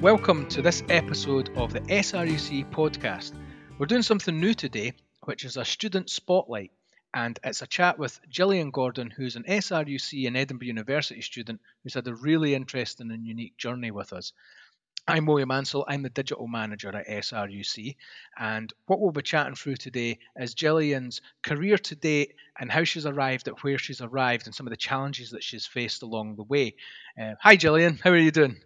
Welcome to this episode of the SRUC podcast. We're doing something new today, which is a student spotlight, and it's a chat with Jillian Gordon, who's an SRUC and Edinburgh University student who's had a really interesting and unique journey with us. I'm William Ansell, I'm the digital manager at SRUC, and what we'll be chatting through today is Jillian's career to date and how she's arrived at where she's arrived and some of the challenges that she's faced along the way. Uh, hi, Jillian, how are you doing?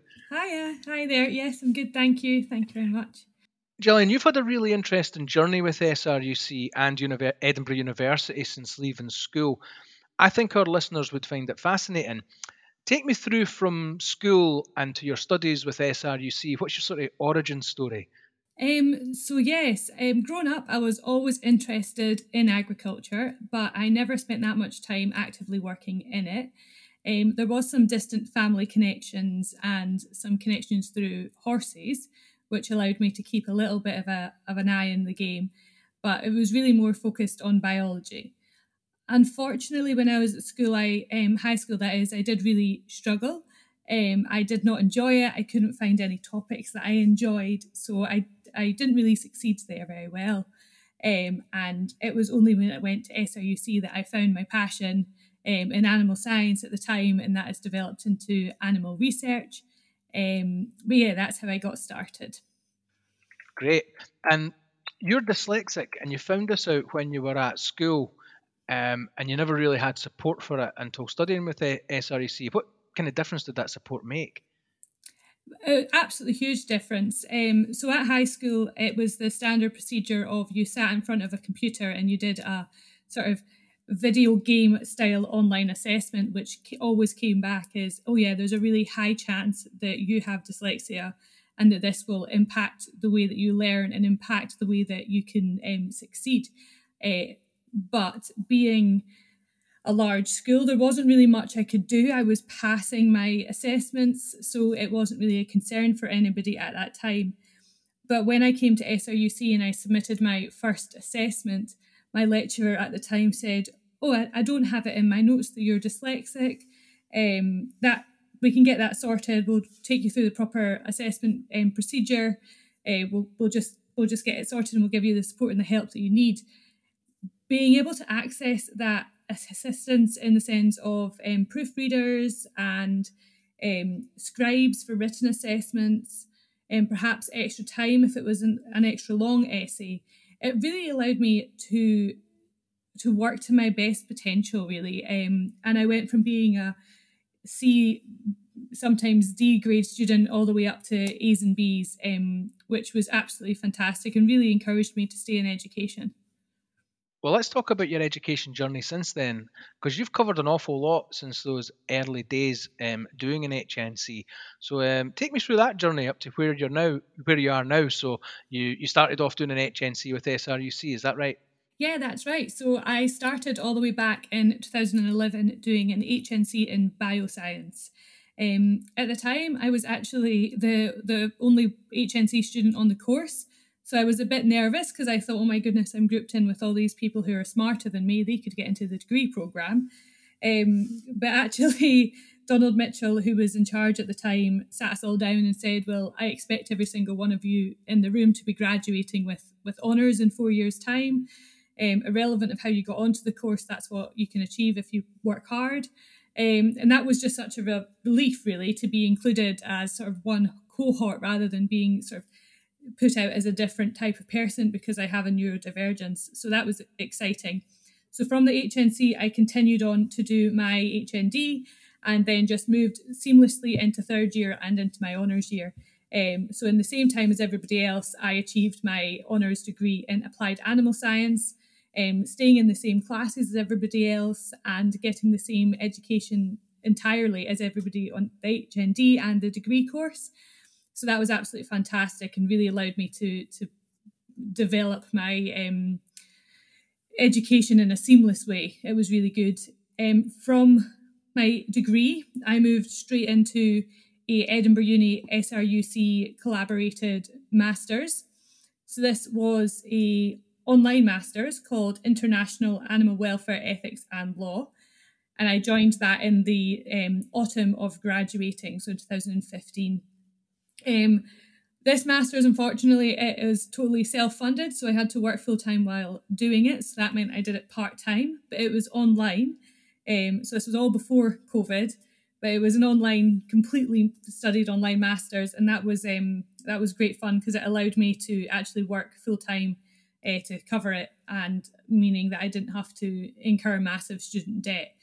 Hiya, hi there. Yes, I'm good. Thank you. Thank you very much. Jillian, you've had a really interesting journey with SRUC and Univer- Edinburgh University since leaving school. I think our listeners would find it fascinating. Take me through from school and to your studies with SRUC. What's your sort of origin story? Um, so yes, um, growing up, I was always interested in agriculture, but I never spent that much time actively working in it. Um, there was some distant family connections and some connections through horses, which allowed me to keep a little bit of a of an eye in the game. But it was really more focused on biology. Unfortunately, when I was at school, I um, high school that is, I did really struggle. Um, I did not enjoy it. I couldn't find any topics that I enjoyed, so I I didn't really succeed there very well. Um, and it was only when I went to SRUC that I found my passion um, in animal science at the time, and that has developed into animal research. Um, but yeah, that's how I got started. Great. And you're dyslexic, and you found this out when you were at school, um, and you never really had support for it until studying with the SRUC. What kind of difference did that support make? Uh, absolutely huge difference. Um, so at high school, it was the standard procedure of you sat in front of a computer and you did a sort of video game style online assessment, which always came back as, oh, yeah, there's a really high chance that you have dyslexia and that this will impact the way that you learn and impact the way that you can um, succeed. Uh, but being a large school, there wasn't really much I could do. I was passing my assessments, so it wasn't really a concern for anybody at that time. But when I came to SRUC and I submitted my first assessment, my lecturer at the time said, "Oh, I, I don't have it in my notes that you're dyslexic. Um, that we can get that sorted. We'll take you through the proper assessment um, procedure. Uh, we'll we'll just we'll just get it sorted and we'll give you the support and the help that you need." Being able to access that assistance in the sense of um, proofreaders and um, scribes for written assessments, and perhaps extra time if it was an, an extra long essay it really allowed me to to work to my best potential really. Um, and i went from being a c sometimes d grade student all the way up to a's and b's um, which was absolutely fantastic and really encouraged me to stay in education well, let's talk about your education journey since then, because you've covered an awful lot since those early days um, doing an HNC. So um, take me through that journey up to where you're now, where you are now. So you you started off doing an HNC with SRUC, is that right? Yeah, that's right. So I started all the way back in 2011 doing an HNC in bioscience. Um, at the time, I was actually the the only HNC student on the course. So I was a bit nervous because I thought, oh my goodness, I'm grouped in with all these people who are smarter than me. They could get into the degree program. Um, but actually, Donald Mitchell, who was in charge at the time, sat us all down and said, Well, I expect every single one of you in the room to be graduating with, with honours in four years' time. Um, irrelevant of how you got onto the course, that's what you can achieve if you work hard. Um, and that was just such a relief, really, to be included as sort of one cohort rather than being sort of put out as a different type of person because I have a neurodivergence. So that was exciting. So from the HNC, I continued on to do my HND and then just moved seamlessly into third year and into my honours year. Um, so in the same time as everybody else, I achieved my honours degree in applied animal science, um, staying in the same classes as everybody else and getting the same education entirely as everybody on the HND and the degree course so that was absolutely fantastic and really allowed me to to develop my um, education in a seamless way. It was really good. Um, from my degree, I moved straight into a Edinburgh Uni SRUC collaborated masters. So this was a online masters called International Animal Welfare Ethics and Law. And I joined that in the um, autumn of graduating, so 2015 Um, this master's, unfortunately, it was totally self-funded, so I had to work full time while doing it. So that meant I did it part time, but it was online. Um, so this was all before COVID, but it was an online, completely studied online masters, and that was um, that was great fun because it allowed me to actually work full time uh, to cover it, and meaning that I didn't have to incur massive student debt.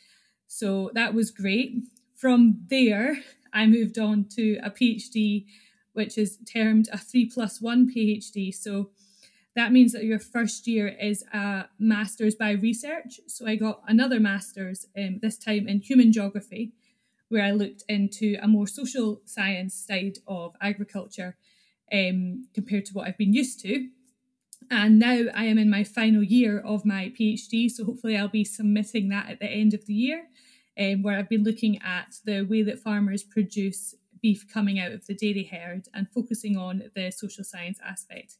So that was great. From there, I moved on to a PhD which is termed a three plus one PhD. So that means that your first year is a master's by research. So I got another master's, um, this time in human geography, where I looked into a more social science side of agriculture um, compared to what I've been used to. And now I am in my final year of my PhD. So hopefully I'll be submitting that at the end of the year, um, where I've been looking at the way that farmers produce beef coming out of the dairy herd and focusing on the social science aspect.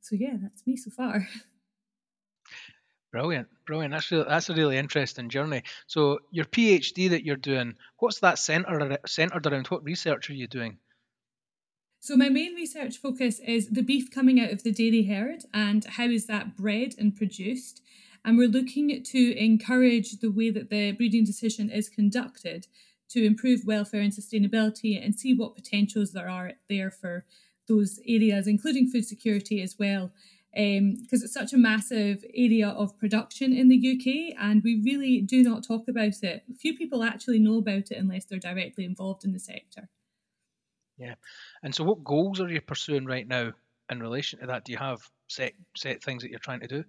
So yeah, that's me so far. Brilliant, brilliant. That's really, that's a really interesting journey. So your PhD that you're doing, what's that centered centered around? What research are you doing? So my main research focus is the beef coming out of the dairy herd and how is that bred and produced. And we're looking to encourage the way that the breeding decision is conducted to improve welfare and sustainability and see what potentials there are there for those areas, including food security as well. Because um, it's such a massive area of production in the UK, and we really do not talk about it. Few people actually know about it unless they're directly involved in the sector. Yeah, and so what goals are you pursuing right now in relation to that? Do you have set set things that you're trying to do?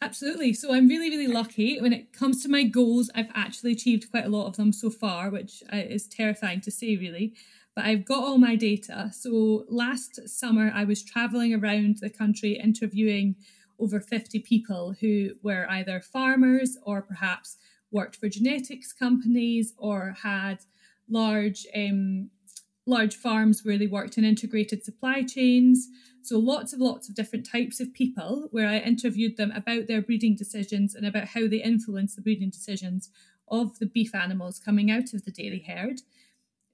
Absolutely. So I'm really, really lucky. When it comes to my goals, I've actually achieved quite a lot of them so far, which uh, is terrifying to say, really. But I've got all my data. So last summer, I was traveling around the country interviewing over 50 people who were either farmers or perhaps worked for genetics companies or had large um, large farms where they worked in integrated supply chains. So lots of lots of different types of people where I interviewed them about their breeding decisions and about how they influence the breeding decisions of the beef animals coming out of the dairy herd.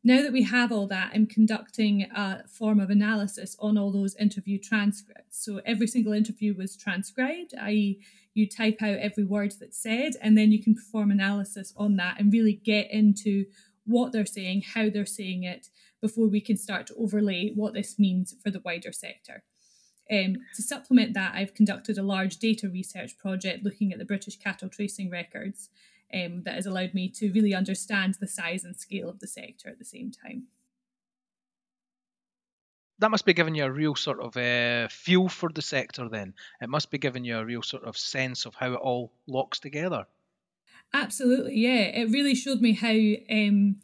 Now that we have all that, I'm conducting a form of analysis on all those interview transcripts. So every single interview was transcribed, i.e., you type out every word that's said, and then you can perform analysis on that and really get into what they're saying, how they're saying it, before we can start to overlay what this means for the wider sector. Um, to supplement that, I've conducted a large data research project looking at the British cattle tracing records um, that has allowed me to really understand the size and scale of the sector at the same time. That must be giving you a real sort of uh, feel for the sector, then. It must be giving you a real sort of sense of how it all locks together. Absolutely, yeah. It really showed me how. Um,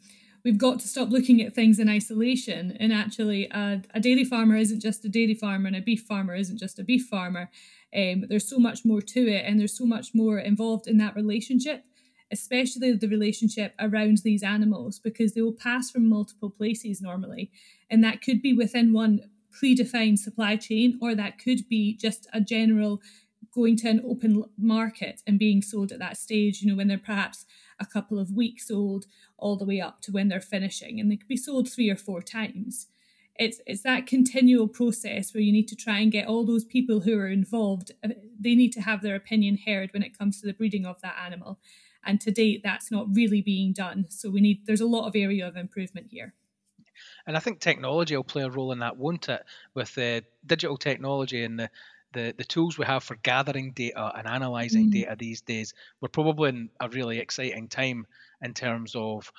we've got to stop looking at things in isolation. And actually, a, a dairy farmer isn't just a dairy farmer, and a beef farmer isn't just a beef farmer. Um, there's so much more to it, and there's so much more involved in that relationship, especially the relationship around these animals, because they will pass from multiple places normally. And that could be within one predefined supply chain, or that could be just a general going to an open market and being sold at that stage, you know, when they're perhaps a couple of weeks old all the way up to when they're finishing, and they could be sold three or four times. It's it's that continual process where you need to try and get all those people who are involved. Uh, they need to have their opinion heard when it comes to the breeding of that animal, and to date, that's not really being done. So we need there's a lot of area of improvement here. And I think technology will play a role in that, won't it? With uh, digital technology and the the, the tools we have for gathering data and analyzing mm. data these days, we're probably in a really exciting time in terms of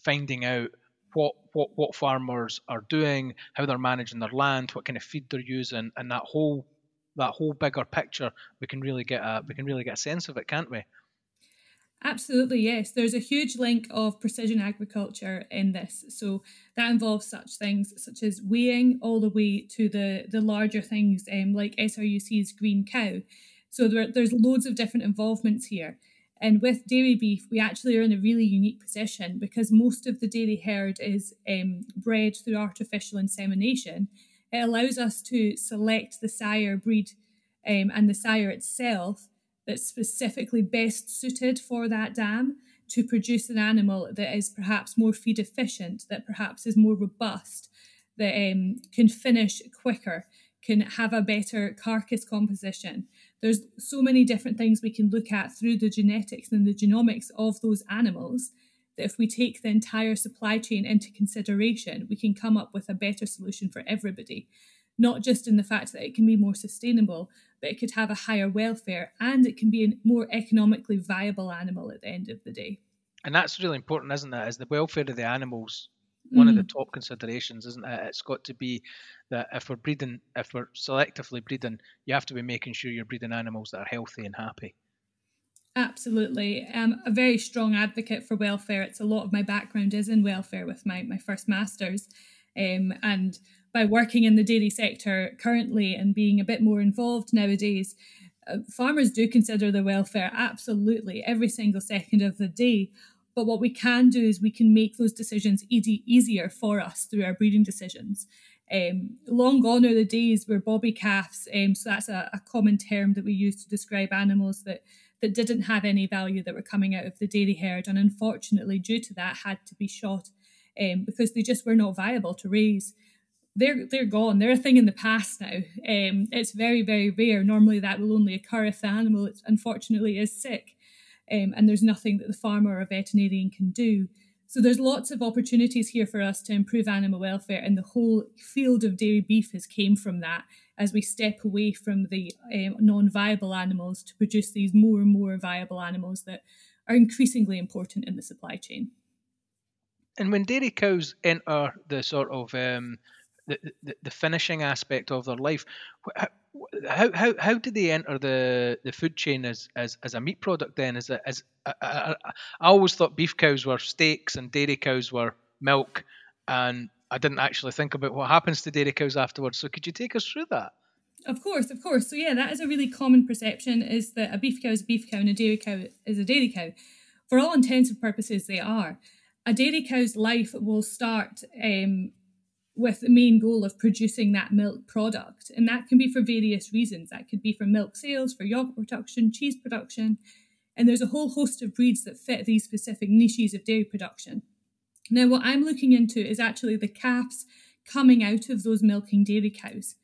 finding out what what what farmers are doing, how they're managing their land, what kind of feed they're using, and that whole that whole bigger picture, we can really get a we can really get a sense of it, can't we? Absolutely, yes. There's a huge link of precision agriculture in this. So that involves such things such as weighing all the way to the, the larger things um, like SRUC's green cow. So there, there's loads of different involvements here. And with dairy beef, we actually are in a really unique position because most of the dairy herd is um, bred through artificial insemination. It allows us to select the sire breed um, and the sire itself that's specifically best suited for that dam to produce an animal that is perhaps more feed efficient, that perhaps is more robust, that um, can finish quicker, can have a better carcass composition. There's so many different things we can look at through the genetics and the genomics of those animals that if we take the entire supply chain into consideration, we can come up with a better solution for everybody. Not just in the fact that it can be more sustainable, but it could have a higher welfare and it can be a more economically viable animal at the end of the day. And that's really important, isn't it? Is the welfare of the animals one mm. of the mm-hmm. top considerations, isn't it? It's got to be that if we're breeding, if we're selectively breeding, you have to be making sure you're breeding animals that are healthy and happy. Absolutely. I'm a very strong advocate for welfare. It's a lot of my background is in welfare with my, my first master's. Um, and by working in the dairy sector currently and being a bit more involved nowadays, uh, farmers do consider their welfare absolutely every single second of the day. But what we can do is we can make those decisions easy, easier for us through our breeding decisions. Um, long gone are the days where bobby calves, um, so that's a, a, common term that we use to describe animals that, that didn't have any value that were coming out of the dairy herd, and unfortunately, due to that, had to be shot um, because they just were not viable to raise. They're they're gone. They're a thing in the past now. Um, it's very very rare. Normally, that will only occur if the animal, unfortunately, is sick um, and there's nothing that the farmer or veterinarian can do. So there's lots of opportunities here for us to improve animal welfare, and the whole field of dairy beef has came from that as we step away from the um, non-viable animals to produce these more and more viable animals that are increasingly important in the supply chain. And when dairy cows enter the sort of um, the, the, the finishing aspect of their life, how how how did they enter the the food chain as as, as a meat product then? As a, as I, I, I always thought beef cows were steaks and dairy cows were milk and I didn't actually think about what happens to dairy cows afterwards. So could you take us through that? Of course of course. So yeah that is a really common perception is that a beef cow is a beef cow and a dairy cow is a dairy cow. For all intents and purposes they are a dairy cow's life will start um, with the main goal of producing that milk product. And that can be for various reasons. That could be for milk sales, for yogurt production, cheese production. And there's a whole host of breeds that fit these specific niches of dairy production. Now, what I'm looking into is actually the calves coming out of those milking dairy cows.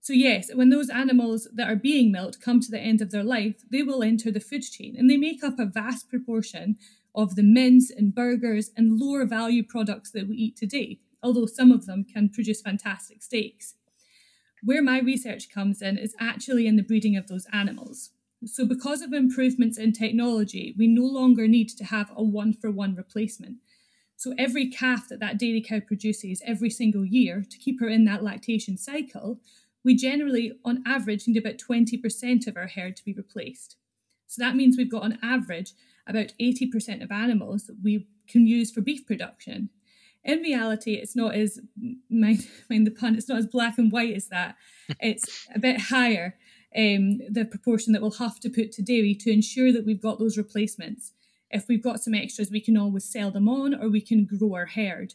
So, yes, when those animals that are being milked come to the end of their life, they will enter the food chain and they make up a vast proportion of the mince and burgers and lower value products that we eat today although some of them can produce fantastic steaks. Where my research comes in is actually in the breeding of those animals. So, because of improvements in technology, we no longer need to have a one for one replacement. So, every calf that that dairy cow produces every single year to keep her in that lactation cycle, we generally, on average, need about 20% of our herd to be replaced. So, that means we've got on average about 80% of animals that we can use for beef production in reality, it's not as mind, mind the pun. It's not as black and white as that. it's a bit higher. Um, the proportion that we'll have to put to dairy to ensure that we've got those replacements. If we've got some extras, we can always sell them on or we can grow our herd.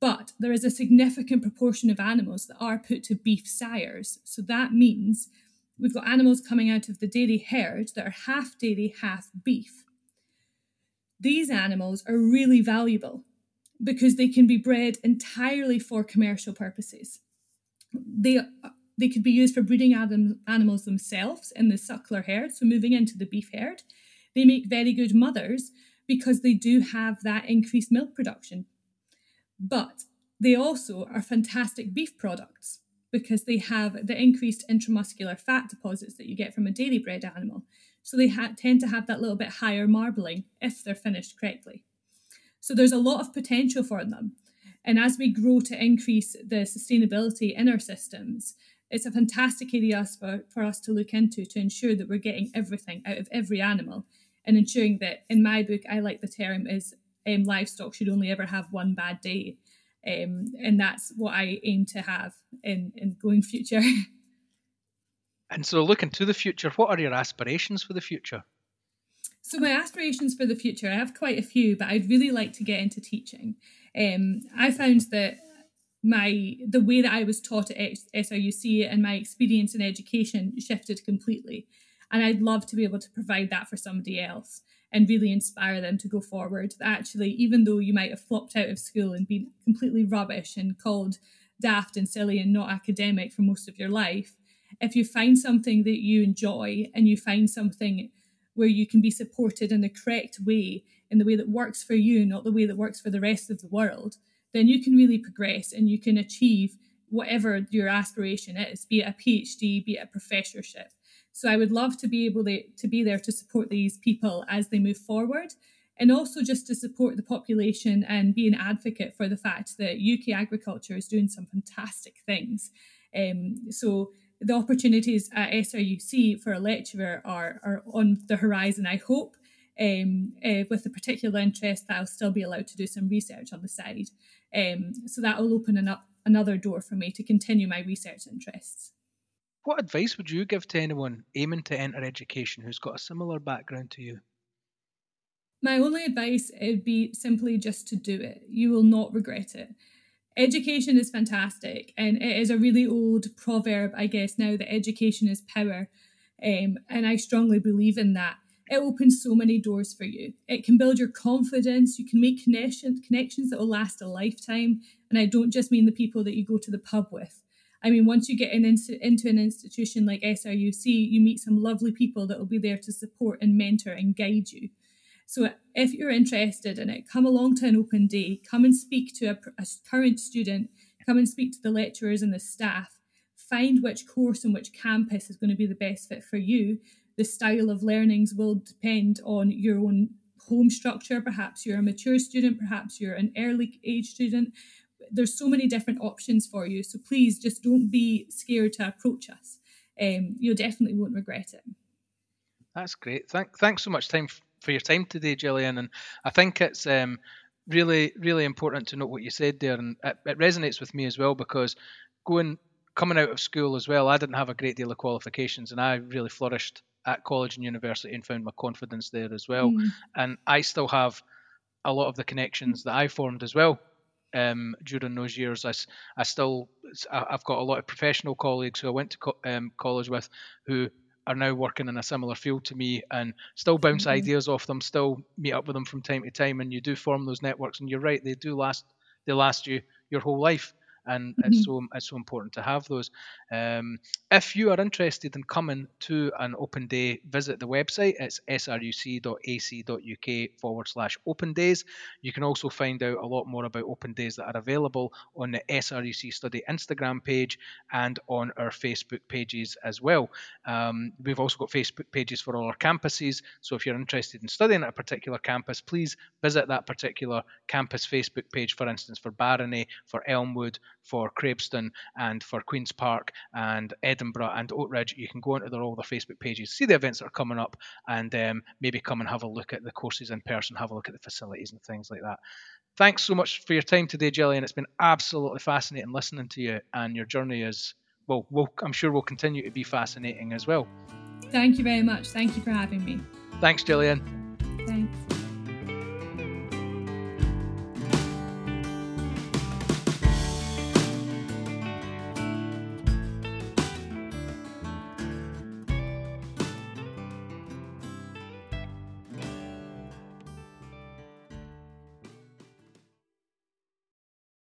But there is a significant proportion of animals that are put to beef sires. So that means we've got animals coming out of the dairy herd that are half dairy, half beef. These animals are really valuable because they can be bred entirely for commercial purposes. They they could be used for breeding animals themselves in the suckler herd, so moving into the beef herd. They make very good mothers because they do have that increased milk production. But they also are fantastic beef products because they have the increased intramuscular fat deposits that you get from a dairy bred animal. So they ha- tend to have that little bit higher marbling if they're finished correctly. So there's a lot of potential for them. And as we grow to increase the sustainability in our systems, it's a fantastic area for, for us to look into to ensure that we're getting everything out of every animal and ensuring that, in my book, I like the term is um, livestock should only ever have one bad day. Um, and that's what I aim to have in, in going future. and so, looking to the future, what are your aspirations for the future? So my aspirations for the future, I have quite a few, but I'd really like to get into teaching. Um, I found that my the way that I was taught at SRUC and my experience in education shifted completely, and I'd love to be able to provide that for somebody else and really inspire them to go forward. That actually, even though you might have flopped out of school and been completely rubbish and called daft and silly and not academic for most of your life, if you find something that you enjoy and you find something where you can be supported in the correct way, in the way that works for you, not the way that works for the rest of the world, then you can really progress and you can achieve whatever your aspiration is, be it a PhD, be it a professorship. So I would love to be able to, to be there to support these people as they move forward and also just to support the population and be an advocate for the fact that UK agriculture is doing some fantastic things. Um, so the opportunities at SRUC for a lecturer are, are on the horizon, I hope, um, uh, with a particular interest that I'll still be allowed to do some research on the side. Um, so that will open an up another door for me to continue my research interests. What advice would you give to anyone aiming to enter education who's got a similar background to you? My only advice would be simply just to do it. You will not regret it. Education is fantastic, and it is a really old proverb, I guess, now that education is power. Um, and I strongly believe in that. It opens so many doors for you. It can build your confidence. You can make connection, connections that will last a lifetime. And I don't just mean the people that you go to the pub with. I mean, once you get in, into an institution like SRUC, you meet some lovely people that will be there to support and mentor and guide you. So if you're interested in it, come along to an open day, come and speak to a, a current student, come and speak to the lecturers and the staff, find which course and which campus is going to be the best fit for you. The style of learnings will depend on your own home structure. Perhaps you're a mature student, perhaps you're an early age student. There's so many different options for you. So please just don't be scared to approach us. Um, you definitely won't regret it. That's great. Thank, thanks so much time for your time today, Jillian. And I think it's um, really, really important to note what you said there, and it, it resonates with me as well because going coming out of school as well, I didn't have a great deal of qualifications, and I really flourished at college and university and found my confidence there as well. Mm. And I still have a lot of the connections that I formed as well um, during those years. I, I still I've got a lot of professional colleagues who I went to co- um, college with who are now working in a similar field to me and still bounce mm-hmm. ideas off them, still meet up with them from time to time, and you do form those networks. And you're right, they do last. They last you your whole life and mm-hmm. it's so it's so important to have those. Um, if you are interested in coming to an open day, visit the website. It's sruc.ac.uk forward slash open days. You can also find out a lot more about open days that are available on the SRUC Study Instagram page and on our Facebook pages as well. Um, we've also got Facebook pages for all our campuses. So if you're interested in studying at a particular campus, please visit that particular campus Facebook page, for instance, for Barony, for Elmwood, for Craibstone and for Queen's Park and Edinburgh and Oatridge, you can go onto their, all their Facebook pages, see the events that are coming up, and um, maybe come and have a look at the courses in person, have a look at the facilities and things like that. Thanks so much for your time today, Jillian. It's been absolutely fascinating listening to you, and your journey is, well, well I'm sure will continue to be fascinating as well. Thank you very much. Thank you for having me. Thanks, Jillian. Thanks.